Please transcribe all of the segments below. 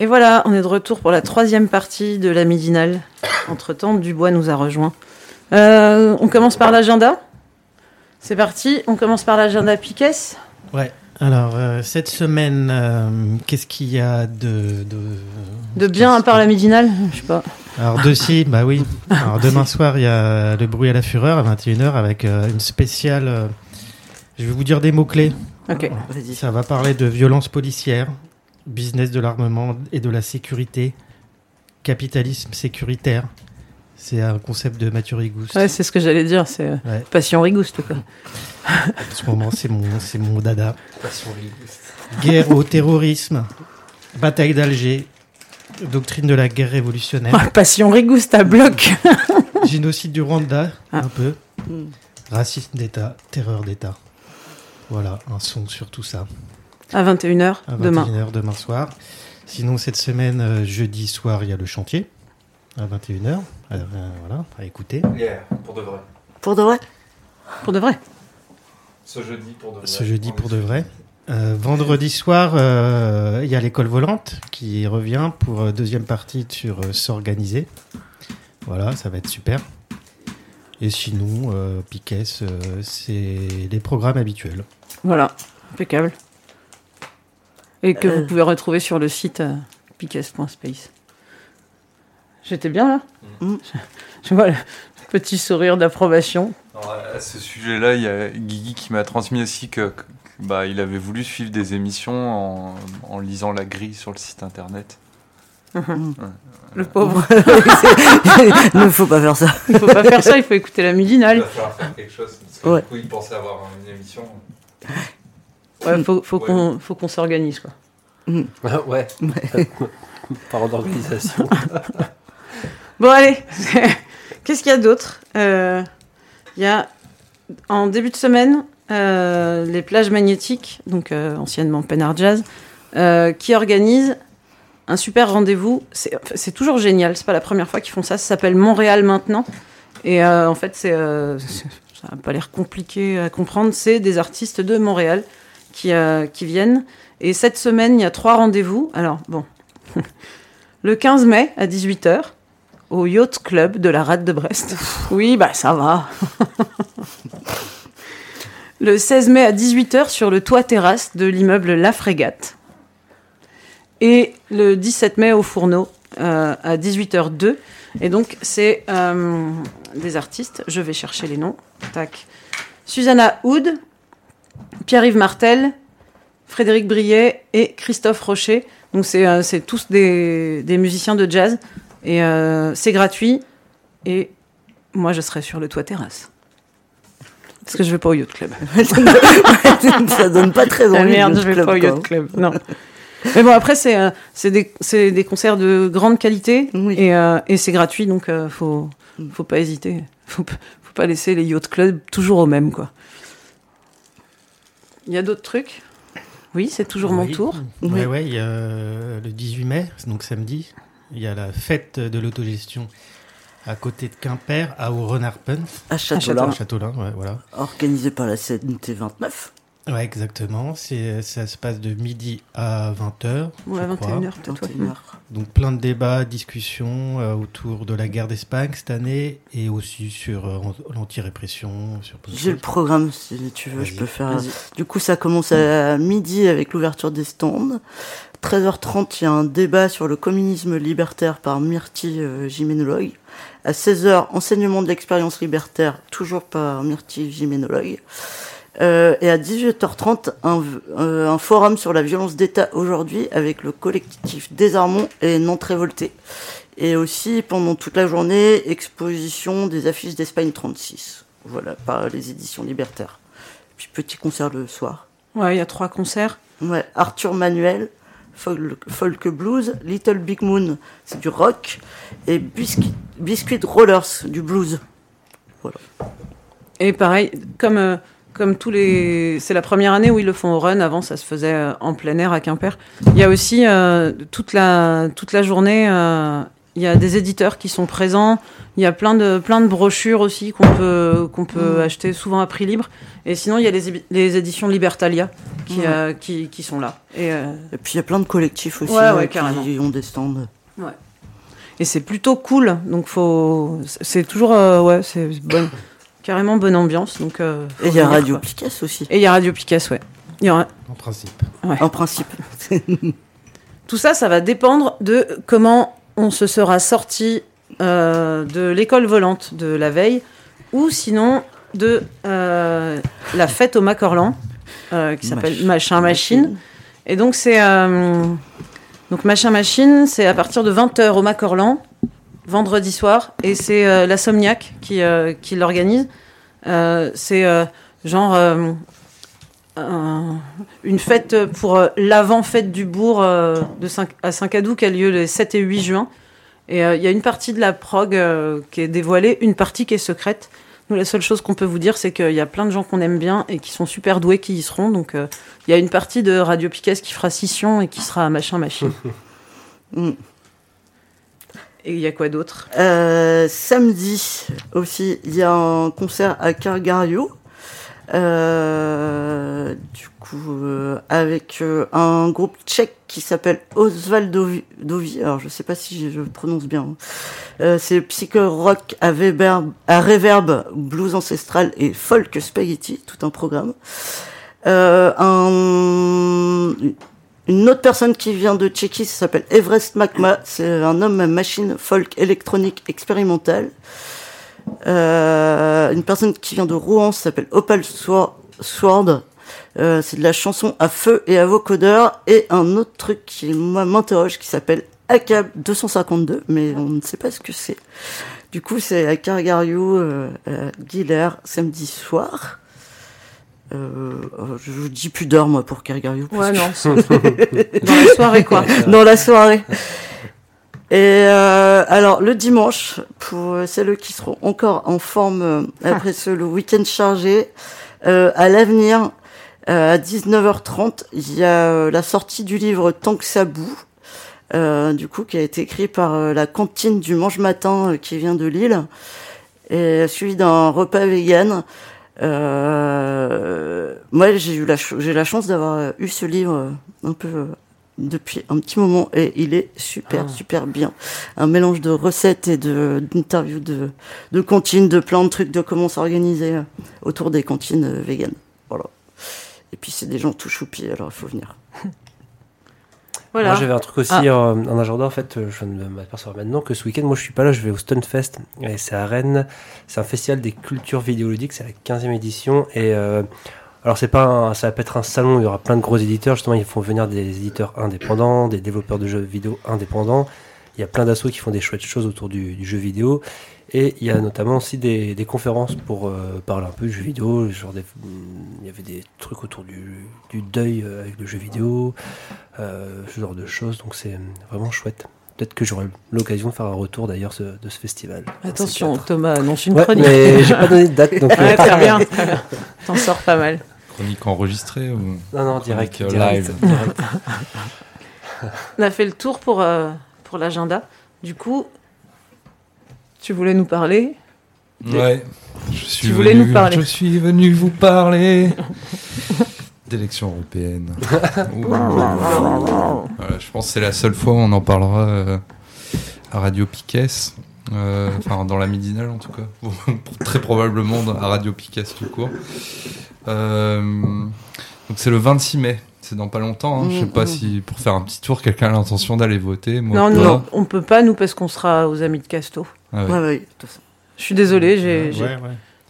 Et voilà, on est de retour pour la troisième partie de la midinale. Entre-temps, Dubois nous a rejoint. Euh, on commence par l'agenda C'est parti, on commence par l'agenda Piquet. Ouais. Alors, euh, cette semaine, euh, qu'est-ce qu'il y a de... De, de bien à part la midinale? Je sais pas. Alors, de si, bah oui. Alors, demain soir, il y a Le bruit à la fureur à 21h avec une spéciale... je vais vous dire des mots-clés. Ok, vas-y. Ça va parler de violence policière, business de l'armement et de la sécurité, capitalisme sécuritaire. C'est un concept de Mathieu Rigouste. Ouais, c'est ce que j'allais dire, c'est ouais. Passion Rigouste. Quoi. en ce moment, c'est mon, c'est mon dada. Passion Rigouste. Guerre au terrorisme, bataille d'Alger, doctrine de la guerre révolutionnaire. Passion Rigouste à bloc. Génocide du Rwanda, ah. un peu. Racisme d'État, terreur d'État. Voilà, un son sur tout ça. À 21h demain. 21h demain soir. Sinon, cette semaine, euh, jeudi soir, il y a le chantier à 21h. Euh, voilà, à écouter. Yeah, pour de vrai. Pour de vrai? Pour de vrai? Ce jeudi pour de vrai. Ce jeudi pour de vrai. Euh, vendredi soir, euh, il y a l'école volante qui revient pour deuxième partie sur s'organiser. Voilà, ça va être super. Et sinon, Piquet, c'est les programmes habituels. Voilà, impeccable. Et que vous pouvez retrouver sur le site piquet.space. J'étais bien là mm. Je vois le petit sourire d'approbation. À ce sujet-là, il y a Guigui qui m'a transmis aussi que, bah, il avait voulu suivre des émissions en, lisant la grille sur le site internet. Le pauvre. il ne faut pas faire ça. Il ne faut pas faire ça, il faut écouter la midinale. Il va falloir faire quelque chose. Parce que du coup, il pensait avoir une émission. Ouais, faut, faut qu'on faut qu'on s'organise quoi. Mm. ouais. Par d'organisation. Bon, allez, qu'est-ce qu'il y a d'autre? Euh, Il y a en début de semaine euh, les plages magnétiques, donc euh, anciennement Penard Jazz, qui organisent un super rendez-vous. C'est toujours génial, c'est pas la première fois qu'ils font ça. Ça s'appelle Montréal maintenant. Et en fait, c'est ça n'a pas l'air compliqué à comprendre. C'est des artistes de Montréal qui, qui viennent. Et cette semaine, il y a trois rendez-vous. Alors, bon. Le 15 mai à 18h, au Yacht Club de la Rade de Brest. Oui, bah ça va. le 16 mai à 18h sur le toit terrasse de l'immeuble La Frégate. Et le 17 mai au Fourneau euh, à 18h02. Et donc, c'est euh, des artistes. Je vais chercher les noms. Tac. Susanna Houd, Pierre-Yves Martel, Frédéric Briet et Christophe Rocher. Donc, c'est euh, tous des, musiciens de jazz. Et c'est gratuit. Et moi, je serai sur le toit terrasse. Parce que je vais pas au yacht club. ça donne pas très envie. Ah merde, je vais pas au yacht club. Non. Mais bon, après, c'est euh, des, des, concerts de grande qualité et, euh, et c'est gratuit, donc euh, faut, faut pas hésiter. Faut, faut pas laisser les yacht clubs toujours au même, quoi. Il y a d'autres trucs? Oui, c'est toujours mon tour. Oui, ouais, il y a le 18 mai, donc samedi, il y a la fête de l'autogestion à côté de Quimper, à Renarpen. À Châteaulin. À Châteaulin, ouais, voilà. Organisé par la CNT29. Ouais, exactement. C'est, ça se passe de midi à 20h. Ouais, 21h, peut-être. Donc plein de débats, discussions euh, autour de la guerre d'Espagne cette année et aussi sur euh, l'anti-répression. J'ai le programme, si tu veux, je peux faire. Du coup, ça commence à midi avec l'ouverture des stands. 13h30, il y a un débat sur le communisme libertaire par Myrti, euh. À 16h, enseignement de l'expérience libertaire, toujours par Myrti, gyménologue. Euh, et à 18h30, un, euh, un, forum sur la violence d'État aujourd'hui avec le collectif Désarmons et Nantes Révolté. Et aussi, pendant toute la journée, exposition des affiches d'Espagne 36. Voilà, par les éditions libertaires. Puis petit concert le soir. Ouais, il y a trois concerts. Ouais, Arthur Manuel, folk, folk blues, Little Big Moon, c'est du rock, et Biscuit, Biscuit Rollers, du blues. Voilà. Et pareil, comme, euh, comme tous les. C'est la première année où ils le font au run, avant ça se faisait euh, en plein air à Quimper. Il y a aussi euh, toute, la, toute la journée, euh, il y a des éditeurs qui sont présents. Il y a plein de, plein de brochures aussi qu'on peut, qu'on peut Mm. acheter souvent à prix libre. Et sinon, il y a les, les éditions Libertalia qui, Ouais. euh, qui, qui sont là. Et, Et puis il y a plein de collectifs aussi Ouais, ouais, qui ont des stands. et c'est plutôt cool. Donc, faut. C'est toujours. ouais, c'est bonne, carrément bonne ambiance. Donc, euh, Et il y a Radio quoi. Picasse aussi, Et il y a Radio Picasse, ouais. Il y aura- En principe. en principe. Tout ça, ça va dépendre de comment on se sera sorti euh, de l'école volante de la veille, ou sinon de euh, la fête au Macorlan, euh, qui s'appelle Mach- Machin Machine. Et donc c'est euh, donc Machin Machine, c'est à partir de 20h au Macorlan, vendredi soir, et c'est euh, la Somniac qui, euh, qui l'organise. Euh, c'est euh, genre un- une fête pour l'avant-fête du bourg de à Saint-Cadou qui a lieu les 7 et 8 juin. Et il y a une partie de la prog qui est dévoilée, une partie qui est secrète. Nous, la seule chose qu'on peut vous dire, c'est qu'il y a plein de gens qu'on aime bien et qui sont super doués qui y seront. Donc, il y a une partie de Radio Piquet qui fera scission et qui sera machin machine. Mm. Et il y a quoi d'autre? Euh, samedi aussi, il y a un concert à Cargario. Euh, du coup, euh, avec euh, un groupe tchèque qui s'appelle Osvaldovi. Dovi. Alors, je sais pas si je prononce bien. hein. Euh, c'est psycho rock à, Weber, reverb, blues ancestral et folk spaghetti, tout un programme. Euh, un, une autre personne qui vient de Tchéquie, s'appelle Everest Makma. C'est un homme machine folk électronique expérimentale. Euh, une personne qui vient de Rouen, s'appelle Opal Swor- Sword. Euh, c'est de la chanson à feu et à vocodeur. Et un autre truc qui m'interroge qui s'appelle ACAB 252, mais on ne sait pas ce que c'est. Du coup, c'est à Cargario, euh, Guiller, samedi soir. Euh, je vous dis plus d'heure, moi, pour parce Ouais, non. Dans la soirée, quoi. dans la soirée. Et euh, alors le dimanche, pour celles qui seront encore en forme euh, après ce le week-end chargé, euh, à l'avenir, euh, à 19h30, il y a euh, la sortie du livre Tant que ça boue, euh, du coup qui a été écrit par euh, la cantine du mange matin euh, qui vient de Lille, et suivi d'un repas vegan. Euh, moi, j'ai eu la ch- j'ai la chance d'avoir euh, eu ce livre euh, un peu euh, depuis un petit moment et il est super Ah. super bien. Un mélange de recettes et de d'interviews de de cantines, de plein de trucs de comment s'organiser autour des cantines véganes. Voilà. Et puis c'est des gens tout choupis, alors il faut venir. Voilà. Moi j'avais un truc aussi Ah. euh, en agenda en fait, euh, je viens de m'apercevoir maintenant que ce week-end moi je suis pas là, je vais au Stunfest et c'est à Rennes, c'est un festival des cultures vidéoludiques, c'est la 15e édition et euh, alors c'est pas un- ça va pas être un salon, il y aura plein de gros éditeurs justement, ils font venir des éditeurs indépendants, des développeurs de jeux vidéo indépendants. Il y a plein d'assauts qui font des chouettes choses autour du, du jeu vidéo et il y a notamment aussi des, des conférences pour euh, parler un peu du jeu vidéo, genre des- il y avait des trucs autour du, du deuil euh, avec le jeu vidéo, euh, ce genre de choses. Donc c'est vraiment chouette. Peut-être que j'aurai l'occasion de faire un retour d'ailleurs ce- de ce festival. Attention, de Thomas annonce une. Ouais, chronique. mais j'ai pas donné de date. Donc Ouais, très bien. très bien. T'en sors pas mal. Chronique enregistrée ou Non, non, direct. Euh, live. direct. On a fait le tour pour, euh, pour l'agenda. Du coup, tu voulais nous parler Ouais. Je suis Tu voulais venu- nous parler. Je suis venu vous parler d'élections européennes. Voilà, je pense que c'est la seule fois où on en parlera euh, à Radio Piquet. Euh, Enfin, dans la midinale en tout cas. Très probablement à Radio Piquet tout court. Euh, donc c'est le 26 mai. C'est dans pas longtemps. hein. Je sais pas mm. si pour faire un petit tour, quelqu'un a l'intention d'aller voter. Moi, Non, pas. non, on peut pas, nous, parce qu'on sera aux Amis de Casto. Ah. Ouais, ouais. Je suis désolée, j'ai. Ouais,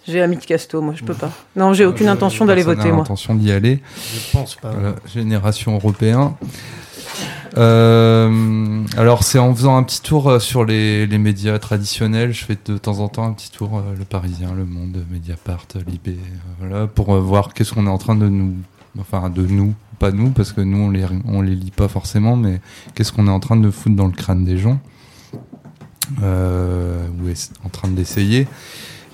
j'ai- Amit Casto, moi, je peux pas. Non, j'ai aucune Euh, intention d'aller voter, moi. intention d'y aller. Je pense pas. Voilà, Génération européen. Euh, alors c'est en faisant un petit tour euh, sur les, les médias traditionnels, je fais de temps en temps un petit tour, euh, le Parisien, le Monde, Mediapart, Libé, euh, voilà, pour voir qu'est-ce qu'on est en train de nous, enfin de nous, pas nous, parce que nous on les, on les lit pas forcément, mais qu'est-ce qu'on est en train de foutre dans le crâne des gens, ou est en train d'essayer.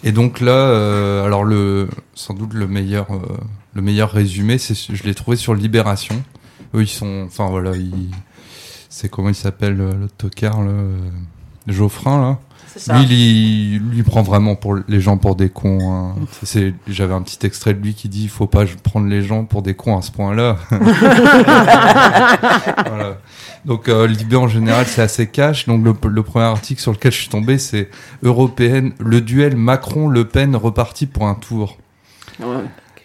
Et donc là, euh, alors le, sans doute le meilleur, euh, le meilleur résumé, c'est, je l'ai trouvé sur Libération. Eux, ils sont, enfin voilà, ils, c'est comment il s'appelle euh, l'autre tocard, euh, Geoffrin là. Lui, il, lui prend vraiment pour les gens pour des cons. hein. C'est- c'est- j'avais un petit extrait de lui qui dit, il faut pas prendre les gens pour des cons à ce point-là. Voilà. Donc euh, Libé en général c'est assez cash. Donc le, le premier article sur lequel je suis tombé c'est européenne, le duel Macron-Le Pen reparti pour un tour. Ouais.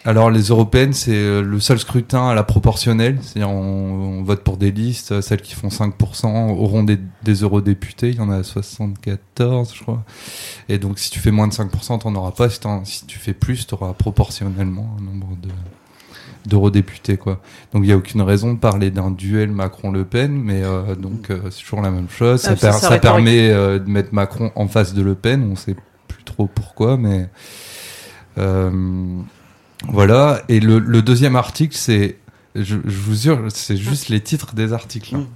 Alors les européennes, c'est euh, le seul scrutin à la proportionnelle, c'est-à-dire on, on vote pour des listes, euh, celles qui font 5% auront des, des eurodéputés, il y en a 74 je crois. Et donc si tu fais moins de 5%, t'en auras pas, si, si tu fais plus, t'auras proportionnellement un nombre de d'eurodéputés quoi. Donc il y a aucune raison de parler d'un duel Macron-Le Pen, mais euh, donc euh, c'est toujours la même chose. Ça, Ah, per- ça permet euh, de mettre Macron en face de Le Pen, on sait plus trop pourquoi, mais euh, voilà. Et le, le deuxième article, c'est, je, je vous jure, c'est juste les titres des articles. hein. Mm.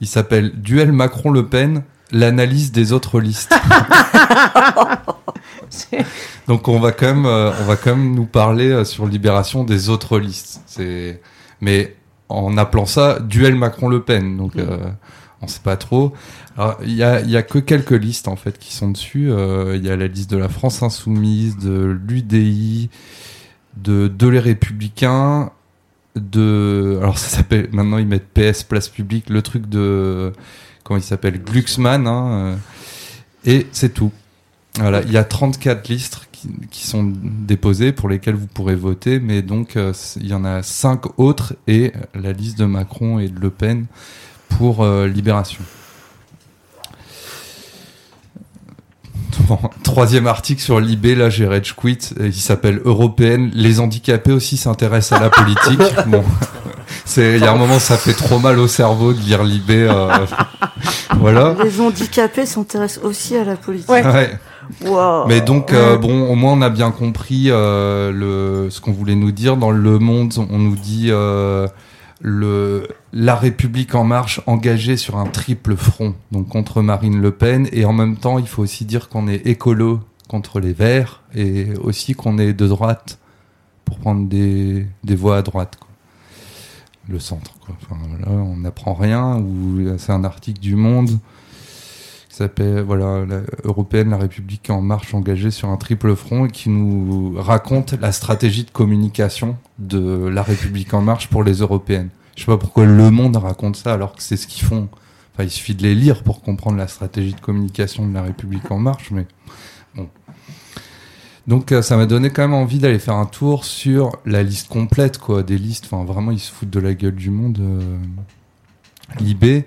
Il s'appelle Duel Macron-Le Pen, l'analyse des autres listes. Donc on va quand même, euh, on va quand même nous parler euh, sur Libération des autres listes. C'est, mais en appelant ça Duel Macron-Le Pen. Donc euh, on sait pas trop. Il y a, y a que quelques listes en fait qui sont dessus. Euh, Il y a la liste de la France Insoumise, de l'UDI, de de les Républicains, de alors ça s'appelle maintenant ils mettent PS Place Publique, le truc de comment il s'appelle Glucksmann hein, euh, et c'est tout. Voilà, il y a 34 listes qui, sont déposées pour lesquelles vous pourrez voter, mais donc euh, il y en a 5 autres et la liste de Macron et de Le Pen pour euh, Libération. Bon, troisième article sur Libé, là j'ai Rage Quit, il s'appelle Européenne, les handicapés aussi s'intéressent à la politique. Bon, c'est, il y a un moment ça fait trop mal au cerveau de lire Libé. euh, voilà. Les handicapés s'intéressent aussi à la politique. Ouais. Ouais. Wow. Mais donc, euh, bon, au moins on a bien compris euh, le, ce qu'on voulait nous dire. Dans Le Monde, on nous dit euh, le, la République en marche engagée sur un triple front, donc contre Marine Le Pen, et en même temps, il faut aussi dire qu'on est écolo contre les Verts, et aussi qu'on est de droite pour prendre des, des voix à droite. Quoi. Le centre, quoi. Enfin, voilà, on n'apprend rien, ou c'est un article du Monde qui s'appelle voilà la la République en marche engagée sur un triple front et qui nous raconte la stratégie de communication de la République en marche pour les européennes. Je sais pas pourquoi Le Monde raconte ça alors que c'est ce qu'ils font. Enfin, il suffit de les lire pour comprendre la stratégie de communication de la République en marche, mais bon. Donc euh, ça m'a donné quand même envie d'aller faire un tour sur la liste complète quoi, des listes. Enfin vraiment ils se foutent de la gueule du monde. Euh, Libé.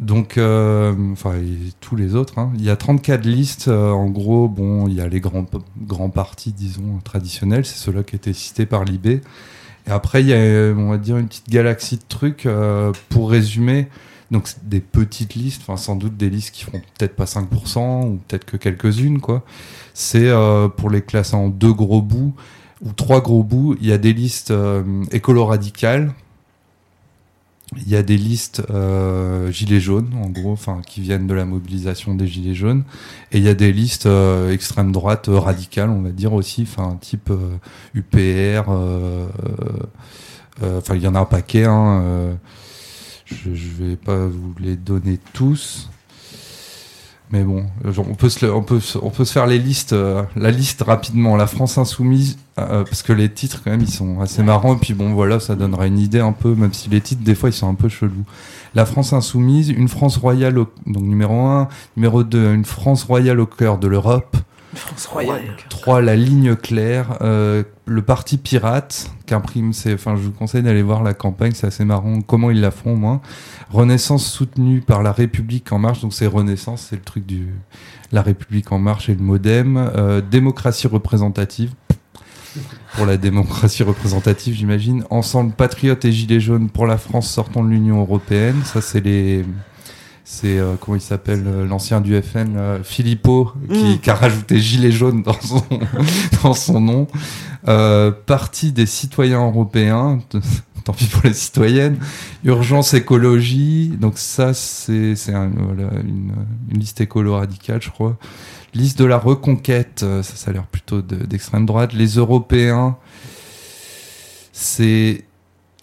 Donc, euh, enfin, tous les autres. hein. Il y a 34 listes. euh, en gros, bon, il y a les grands, grands partis, disons, traditionnels. C'est ceux-là qui étaient cités par Libé. Et après, il y a, on va dire, une petite galaxie de trucs. euh, pour résumer, donc, des petites listes, enfin, sans doute des listes qui feront peut-être pas 5%, ou peut-être que quelques-unes, quoi. C'est euh, pour les classer en deux gros bouts, ou trois gros bouts. Il y a des listes euh, écolo-radicales, il y a des listes euh, gilets jaunes, en gros, enfin qui viennent de la mobilisation des gilets jaunes, et il y a des listes euh, extrême droite euh, radicales, on va dire aussi, enfin type euh, UPR, euh, euh, enfin il y en a un paquet. Hein, euh, je, je vais pas vous les donner tous. Mais bon, genre, on peut se, on peut, se- on peut se faire les listes, euh, la liste rapidement. La France insoumise, euh, parce que les titres quand même ils sont assez marrants. Et puis bon voilà, ça donnera une idée un peu, même si les titres des fois ils sont un peu chelous. La France insoumise, une France royale, au- donc numéro un, numéro 2, une France royale au cœur de l'Europe. France royale. 3. La ligne claire. euh, le parti pirate, qu'imprime, enfin, je vous conseille d'aller voir la campagne, c'est assez marrant. Comment ils la font, au moins. Renaissance soutenue par la République en marche. Donc, c'est Renaissance, c'est le truc du, la République en marche et le modem. Euh, démocratie représentative. Pour la démocratie représentative, j'imagine. Ensemble patriote et gilets jaunes pour la France sortant de l'Union européenne. Ça, c'est les, c'est euh, comment il s'appelle euh, l'ancien du FN euh, Philippot qui, Mm. qui a rajouté gilet jaune dans son dans son nom. Euh, parti des citoyens européens tant pis pour les citoyennes. Urgence écologie. Donc ça c'est c'est un, voilà, une, une liste écolo radicale je crois. Liste de la reconquête. Euh, ça ça a l'air plutôt de- d'extrême droite. Les européens c'est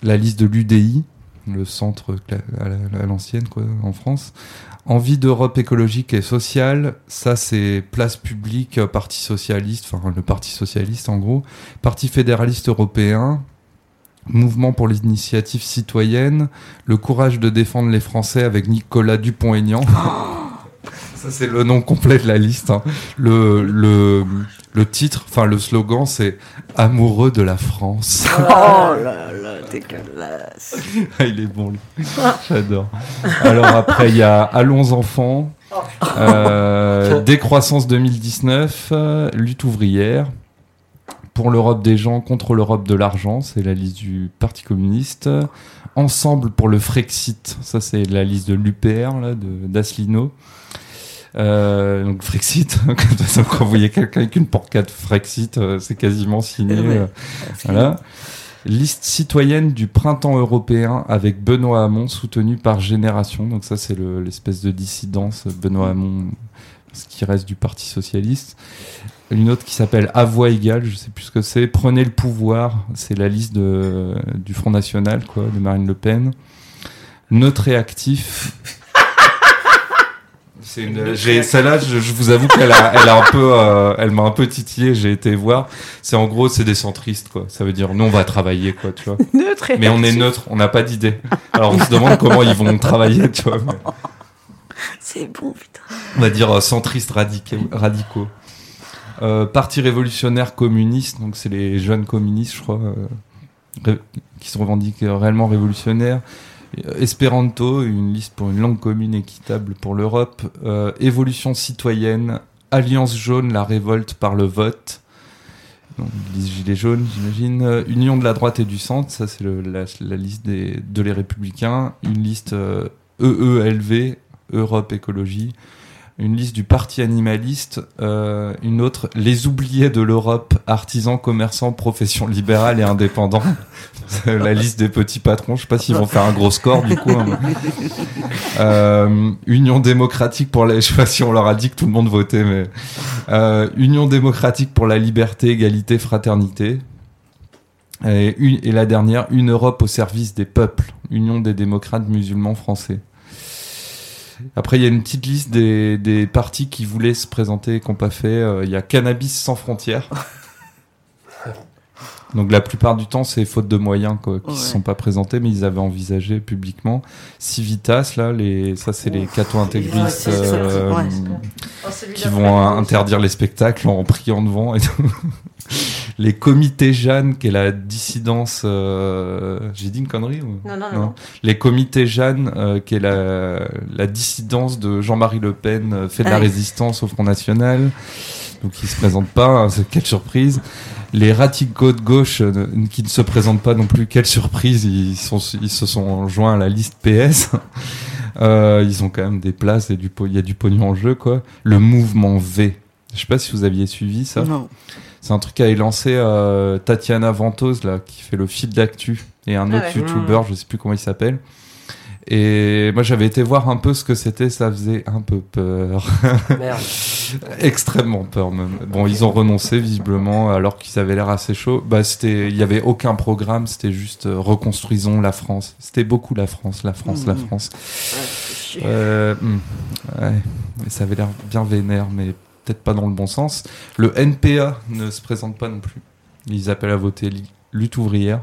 la liste de l'UDI le centre à la- à l'ancienne quoi en France. Envie d'Europe écologique et sociale, ça c'est place publique, euh, Parti socialiste, enfin le Parti socialiste en gros, Parti fédéraliste européen, Mouvement pour l'initiative citoyenne, le courage de défendre les Français avec Nicolas Dupont-Aignan. Ça c'est le nom complet de la liste. hein. Le, le, le titre, enfin le slogan c'est Amoureux de la France. Oh là là, dégueulasse. Ah, il est bon, lui. J'adore. Alors après, il y a Allons enfants, euh, Décroissance 2019, euh, Lutte ouvrière, Pour l'Europe des gens, contre l'Europe de l'argent, c'est la liste du Parti communiste. Ensemble pour le Frexit, ça c'est la liste de l'UPR, là, de d'Asselineau. Euh, donc Frexit, quand vous voyez quelqu'un avec une porcade Frexit, euh, c'est quasiment signé. Ouais. euh, voilà. Liste citoyenne du printemps européen avec Benoît Hamon soutenu par Génération. Donc ça c'est le- l'espèce de dissidence Benoît Hamon, ce qui reste du Parti socialiste. Une autre qui s'appelle À voix égale, je sais plus ce que c'est. Prenez le pouvoir, c'est la liste de, du Front National, quoi, de Marine Le Pen. Neutre et actif. C'est une, j'ai, celle-là, je, je vous avoue qu'elle a, elle a un peu, euh, elle m'a un peu titillé. J'ai été voir. C'est en gros, c'est des centristes, quoi. Ça veut dire, nous, on va travailler, quoi, tu vois. Neutre Mais on est neutre, on n'a pas d'idée. Alors on se demande comment ils vont travailler, tu vois. mais C'est bon, putain. on va dire euh, centristes radica- radicaux. Euh, Parti révolutionnaire communiste, donc c'est les jeunes communistes, je crois, euh, qui se revendiquent réellement révolutionnaires. Espéranto, une liste pour une langue commune équitable pour l'Europe. Euh, Évolution citoyenne, Alliance jaune, la révolte par le vote. Donc, liste Gilets jaunes, j'imagine. Euh, Union de la droite et du centre, ça c'est la, liste des, de les républicains. Une liste euh, EELV, Europe Écologie. Une liste du Parti animaliste. euh, une autre, les oubliés de l'Europe, artisans, commerçants, professions libérales et indépendants. La liste des petits patrons. Je sais pas s'ils vont faire un gros score du coup. hein, Euh, Union démocratique pour la. Je sais pas si on leur a dit que tout le monde votait, mais euh, Union démocratique pour la liberté, égalité, fraternité. Et la dernière, une Europe au service des peuples, Union des démocrates musulmans français. Après, il y a une petite liste des, des partis qui voulaient se présenter et qui n'ont pas fait. Euh, Il y a Cannabis sans frontières. Donc la plupart du temps, c'est faute de moyens quoi, qui ne Ouais. se sont pas présentés, mais ils avaient envisagé publiquement. Civitas, là, les, ça c'est les cathos intégristes euh, ouais. qui vont euh, interdire les spectacles en priant devant et tout. les comités Jeanne, qui est la dissidence. euh, J'ai dit une connerie ou... Non, non, Non. non. Les comités Jeanne, euh, qui est la, la dissidence de Jean-Marie Le Pen, euh, fait de la oui. résistance au Front National. Donc il se présente pas, hein, quelle surprise. Les radicaux de gauche euh, qui ne se présentent pas non plus, quelle surprise, ils, sont, ils se sont joints à la liste PS. Ils ont quand même des places et du il y a du pognon en jeu quoi. Le mouvement V. Je sais pas si vous aviez suivi ça. Non. C'est un truc qu'avait lancé euh, Tatiana Ventose là, qui fait le fil d'actu et un Ah autre ouais. youtubeur, je sais plus comment il s'appelle. Et moi j'avais été voir un peu ce que c'était, ça faisait un peu peur, Merde. extrêmement peur même. Bon, ils ont renoncé visiblement alors qu'ils avaient l'air assez chauds. Bah c'était, il y avait aucun programme, c'était juste euh, reconstruisons la France. C'était beaucoup la France, la France, la Mhm. France. Euh, hmm, ouais, mais ça avait l'air bien vénère, mais peut-être pas dans le bon sens. Le NPA ne se présente pas non plus. Ils appellent à voter lutte ouvrière.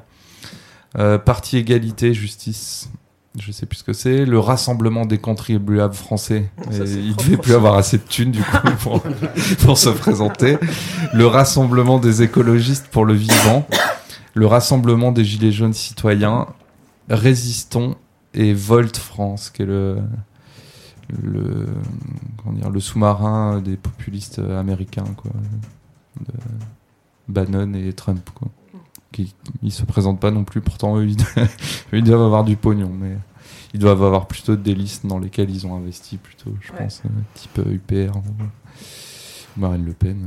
Euh, parti égalité, justice. je sais plus ce que c'est, le Rassemblement des contribuables français. Ça, il devait plus avoir assez de thunes du coup pour, pour se présenter. Le Rassemblement des écologistes pour le vivant, le Rassemblement des gilets jaunes citoyens, Résistons et Volt France, qui est le le comment dire, le sous-marin des populistes américains quoi, de Bannon et Trump quoi. Qui ils se présentent pas non plus, pourtant eux ils, doivent avoir du pognon, mais ils doivent avoir plutôt des listes dans lesquelles ils ont investi plutôt, je Ouais. pense, euh, type euh, UPR ou Marine Le Pen euh,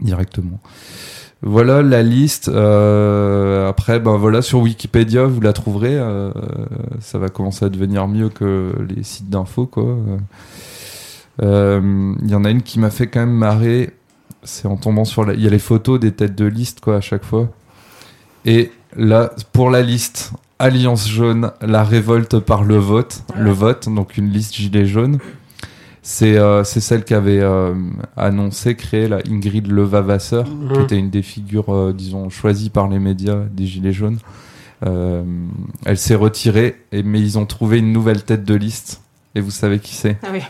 directement. Voilà la liste. euh, après, ben voilà, sur Wikipédia, vous la trouverez. euh, ça va commencer à devenir mieux que les sites d'infos, quoi. Euh, Il y en a une qui m'a fait quand même marrer. C'est en tombant sur la. Il y a les photos des têtes de liste, quoi, à chaque fois. Et là, pour la liste, Alliance jaune, la révolte par le vote, le vote, donc une liste gilet jaune. C'est euh, c'est celle qu'avait euh, annoncé, créé la Ingrid Levavasseur, qui Mhm. était une des figures, euh, disons, choisies par les médias des Gilets jaunes. Euh, elle s'est retirée, et, mais ils ont trouvé une nouvelle tête de liste. Et vous savez qui c'est? Ah oui.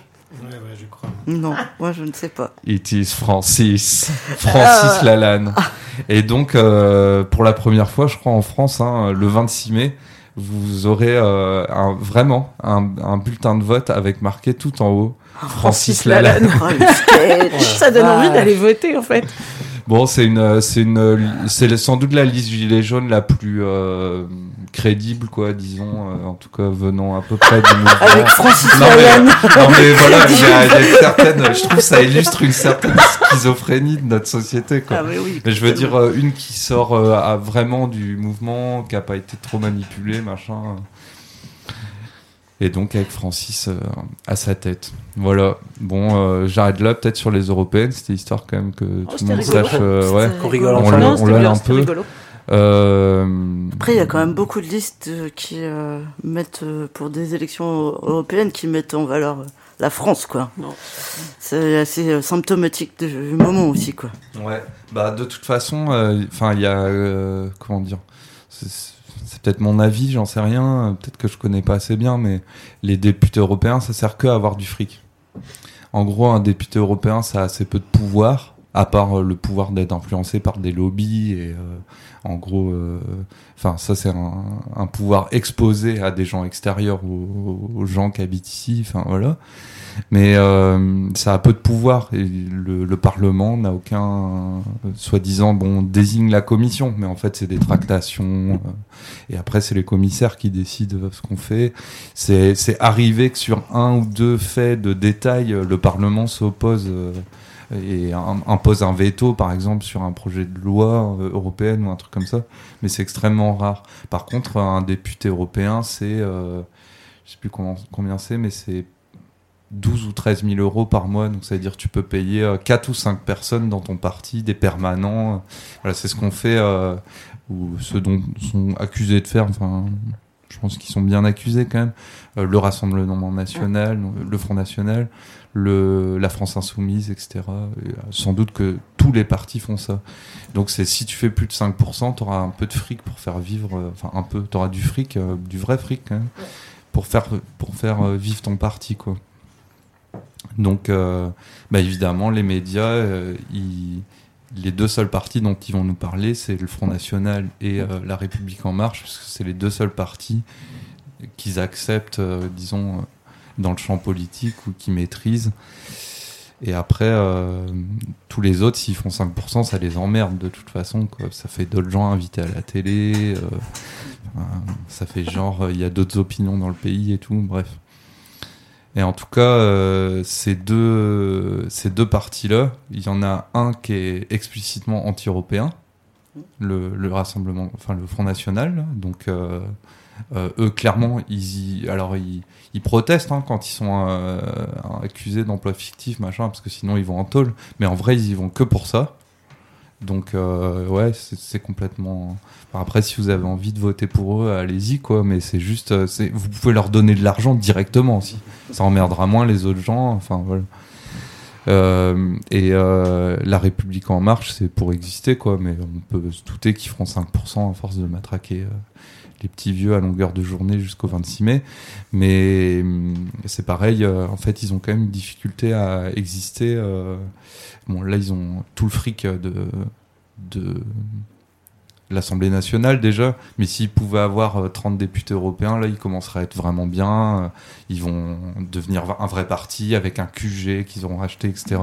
Ouais, ouais, je crois. Non, moi je ne sais pas. It is Francis. Francis Lalanne. Et donc, euh, pour la première fois, je crois, en France, hein, le 26 mai, vous aurez euh, un- vraiment un, un bulletin de vote avec marqué tout en haut Francis Lalanne. Oh. Ça donne envie d'aller voter en fait. Bon, c'est une, c'est une, c'est sans doute la liste gilet jaune la plus euh, crédible, quoi, disons, euh, en tout cas venant à peu près du mouvement. Avec Francis non mais, Lalanne. non mais voilà, il y, a, il y a une certaine, je trouve que ça illustre une certaine schizophrénie de notre société, quoi. Ah, mais oui. Mais je veux dire euh, une qui sort euh, à vraiment du mouvement, qui a pas été trop manipulée, machin. Et donc avec Francis euh, à sa tête. Voilà. Bon, euh, j'arrête là peut-être sur les européennes. C'était histoire quand même que tout le monde rigolo. sache. euh, ouais. Qu'on rigole On on l'a bien, un peu. Euh, Après, il y a quand même beaucoup de listes qui euh, mettent, euh, pour des élections européennes, qui mettent en valeur la France, quoi. Non. C'est assez symptomatique du moment aussi, quoi. Ouais. Bah de toute façon, euh, enfin il y a euh, comment dire. C'est- peut-être mon avis, j'en sais rien. Peut-être que je connais pas assez bien, mais les députés européens, ça sert que à avoir du fric. En gros, un député européen, ça a assez peu de pouvoir, à part euh, le pouvoir d'être influencé par des lobbies et euh, en gros, euh, enfin ça c'est un, un pouvoir exposé à des gens extérieurs aux, aux gens qui habitent ici. Enfin voilà. Mais euh, ça a peu de pouvoir le, le Parlement n'a aucun, euh, soi-disant, bon, désigne la commission, mais en fait c'est des tractations euh, et après c'est les commissaires qui décident ce qu'on fait. C'est c'est arrivé que sur un ou deux faits de détail, euh, le Parlement s'oppose euh, et im- impose un veto, par exemple, sur un projet de loi euh, européenne ou un truc comme ça, mais c'est extrêmement rare. Par contre, un député européen, c'est, euh, je sais plus combien c'est, mais c'est 12 ou 13 000 euros par mois. Donc, ça veut dire que tu peux payer euh, 4 ou 5 personnes dans ton parti, des permanents. Voilà, c'est ce qu'on fait, euh, ou ceux dont sont accusés de faire. Enfin, je pense qu'ils sont bien accusés quand même. Euh, le Rassemblement national, le Front national, le, la France insoumise, etc. Et, euh, sans doute que tous les partis font ça. Donc, c'est si tu fais plus de 5%, tu auras un peu de fric pour faire vivre. euh, Enfin, un peu, tu auras du fric, euh, du vrai fric quand même, pour faire, pour faire euh, vivre ton parti, quoi. Donc, euh, bah évidemment, les médias, euh, les deux seuls partis dont ils vont nous parler, c'est le Front National et euh, La République En Marche, parce que c'est les deux seuls partis qu'ils acceptent, disons, dans le champ politique ou qui maîtrisent. Et après, tous les autres, s'ils font 5%, ça les emmerde de toute façon. Quoi. Ça fait d'autres gens invités à la télé. ça fait genre, il y a d'autres opinions dans le pays et tout. Bref. Et en tout cas, euh, ces deux, ces deux partis-là, il y en a un qui est explicitement anti-européen, le, le Rassemblement, enfin le Front National. Donc, euh, euh, eux, clairement, ils, y- alors ils, ils protestent hein, quand ils sont accusés d'emploi fictif, machin, parce que sinon ils vont en tôle. Mais en vrai, ils y vont que pour ça. Donc, euh, ouais, c'est complètement. Après, si vous avez envie de voter pour eux, allez-y, quoi. Mais c'est juste, euh, vous pouvez leur donner de l'argent directement aussi. Ça emmerdera moins les autres gens. Enfin, voilà. Euh, et la République en marche, c'est pour exister, quoi. Mais on peut se douter qu'ils feront 5% à force de matraquer les petits vieux à longueur de journée jusqu'au 26 mai. Mais hum, c'est pareil, euh, en fait, ils ont quand même une difficulté à exister. euh, bon, là, ils ont tout le fric de, de l'Assemblée nationale déjà, mais s'ils pouvaient avoir euh, 30 députés européens, là, ils commenceraient à être vraiment bien. euh, Ils vont devenir un vrai parti avec un QG qu'ils auront racheté, etc.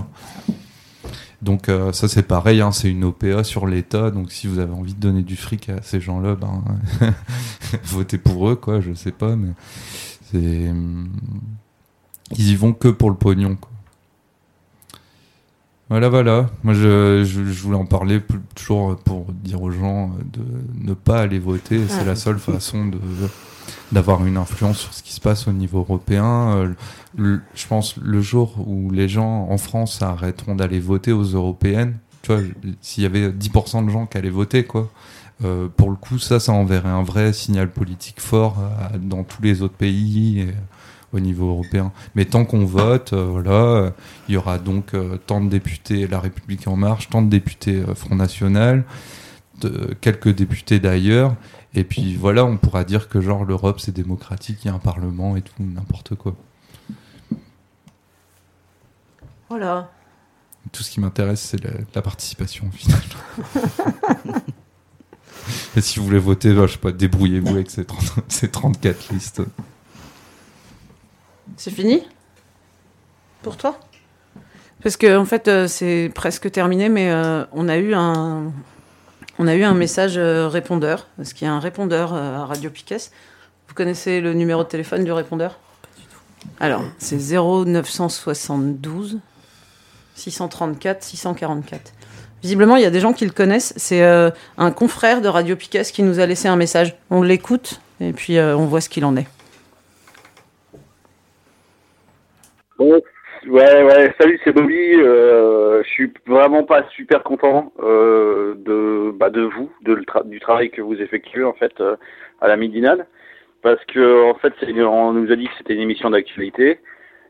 Donc euh, ça c'est pareil, hein, c'est une OPA sur l'État. Donc si vous avez envie de donner du fric à ces gens-là, ben votez pour eux, quoi. Je sais pas, mais c'est hum, ils y vont que pour le pognon. Quoi. Voilà, voilà. Moi, je, je, je voulais en parler plus- toujours pour dire aux gens de ne pas aller voter. C'est la seule façon de d'avoir une influence sur ce qui se passe au niveau européen. Euh, je pense le jour où les gens en France arrêteront d'aller voter aux européennes, tu vois, s'il y avait 10% de gens qui allaient voter, quoi. euh, pour le coup, ça, ça enverrait un vrai signal politique fort dans tous les autres pays euh, au niveau européen. Mais tant qu'on vote, euh, voilà, euh, il y aura donc tant de députés La République en Marche, tant de députés Front National, de- quelques députés d'ailleurs. Et puis voilà, on pourra dire que genre l'Europe c'est démocratique, il y a un parlement et tout, n'importe quoi. Voilà. Tout ce qui m'intéresse, c'est la, la participation au final. et si vous voulez voter, bah, je sais pas, débrouillez-vous avec ces, 30 ces 34 listes. C'est fini? Pour toi? Parce que en fait, euh, c'est presque terminé, mais euh, on a eu un, on a eu un message euh, répondeur, parce qu'il y a un répondeur euh, à Radio Piquet. Vous connaissez le numéro de téléphone du répondeur? Alors, c'est 0972 634 644. Visiblement, il y a des gens qui le connaissent. C'est euh, un confrère de Radio Piquet qui nous a laissé un message. On l'écoute et puis on voit ce qu'il en est. ouais, ouais, salut, c'est Bobby. Euh, je suis vraiment pas super content euh, de, bah, de vous, de le tra- du travail que vous effectuez en fait euh, à la Midinale, parce que en fait, on nous a dit que c'était une émission d'actualité,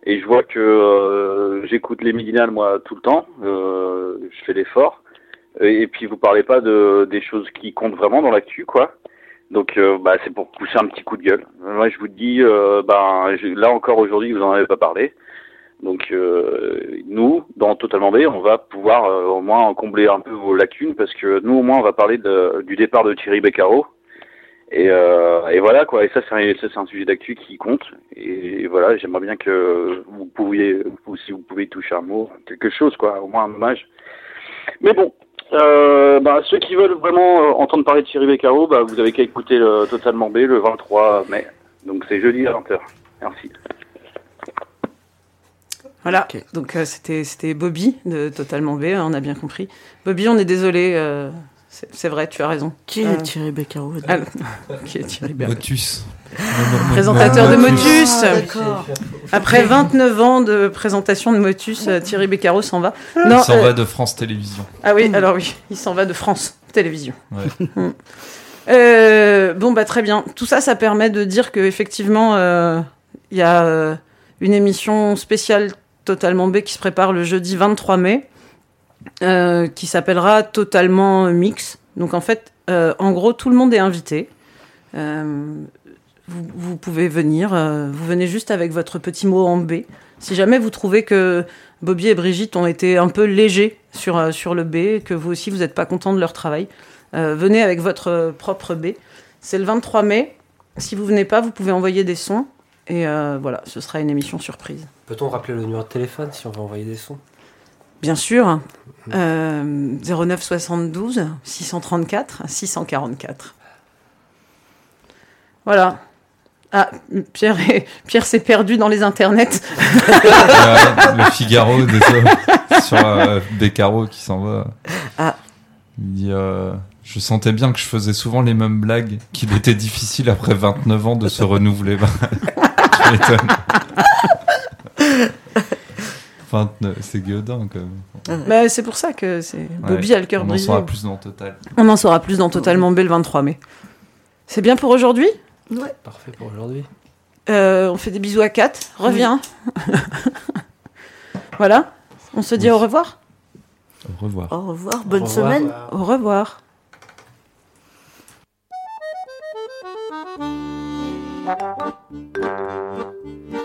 et je vois que euh, j'écoute les Midinales moi tout le temps. Euh, je fais l'effort, et, puis vous parlez pas de des choses qui comptent vraiment dans l'actu, quoi. Donc bah, c'est pour pousser un petit coup de gueule. Moi je vous dis, euh, je- là encore aujourd'hui vous en avez pas parlé. Donc euh, nous, dans Totalement B, on va pouvoir euh, au moins combler un peu vos lacunes parce que nous au moins on va parler de- du départ de Thierry Beccaro. Et, euh, et voilà quoi. Et ça c'est un, un sujet d'actu qui compte. Et, voilà, j'aimerais bien que vous pouviez, ou si vous pouvez toucher un mot, quelque chose quoi, au moins un hommage. Mais bon, euh, bah, ceux qui veulent vraiment euh, entendre parler de Thierry Beccaro, bah, vous avez qu'à écouter le Totalement B le 23 mai. Donc c'est jeudi à 20h. Merci. Voilà, donc euh, c'était c'était Bobby de Totalement B, hein, on a bien compris. Bobby, on est désolé, euh, c'est c'est vrai, tu as raison. Qui Euh, est Thierry Beccaro Ah, qui est Thierry Beccaro. Motus. Présentateur de Motus. Ah, d'accord. Après 29 ans de présentation de Motus, euh, Thierry Beccaro s'en va. Il s'en euh, va de France Télévisions. Ah oui, alors oui, il s'en va de France Télévisions. Ouais. Euh, bon, bah très bien. Tout ça, ça permet de dire qu'effectivement, il y a euh, une émission spéciale Totalement B qui se prépare le jeudi 23 mai, euh, qui s'appellera Totalement Mix. Donc en fait, euh, en gros, tout le monde est invité. Euh, vous, pouvez venir, vous venez juste avec votre petit mot en B. Si jamais vous trouvez que Bobby et Brigitte ont été un peu légers sur, sur le B, que vous aussi vous n'êtes pas content de leur travail, venez avec votre propre B. C'est le 23 mai. Si vous venez pas, vous pouvez envoyer des sons. Et euh, voilà, ce sera une émission surprise. Peut-on rappeler le numéro de téléphone si on veut envoyer des sons? Bien sûr, euh, 09 72 634 644. Voilà. Ah, Pierre, est- Pierre s'est perdu dans les internets. Le Figaro désolé, sur euh, Beccaro qui s'en va. Ah. Il dit euh, Je sentais bien que je faisais souvent les mêmes blagues, qu'il était difficile après 29 ans de se renouveler. Bah, tu m'étonnes. 29, c'est gueudin quand même. Bah, c'est pour ça que c'est Bobby a le cœur On en brisé. saura plus dans Total. On en saura plus dans Totalement B le 23 mai. C'est bien pour aujourd'hui? Ouais. Parfait pour aujourd'hui. Euh, On fait des bisous à Kat. Reviens. voilà. On se dit Oui. au revoir? Au revoir. Au revoir, bonne Au revoir. semaine. Au revoir.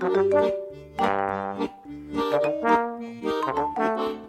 Thank you.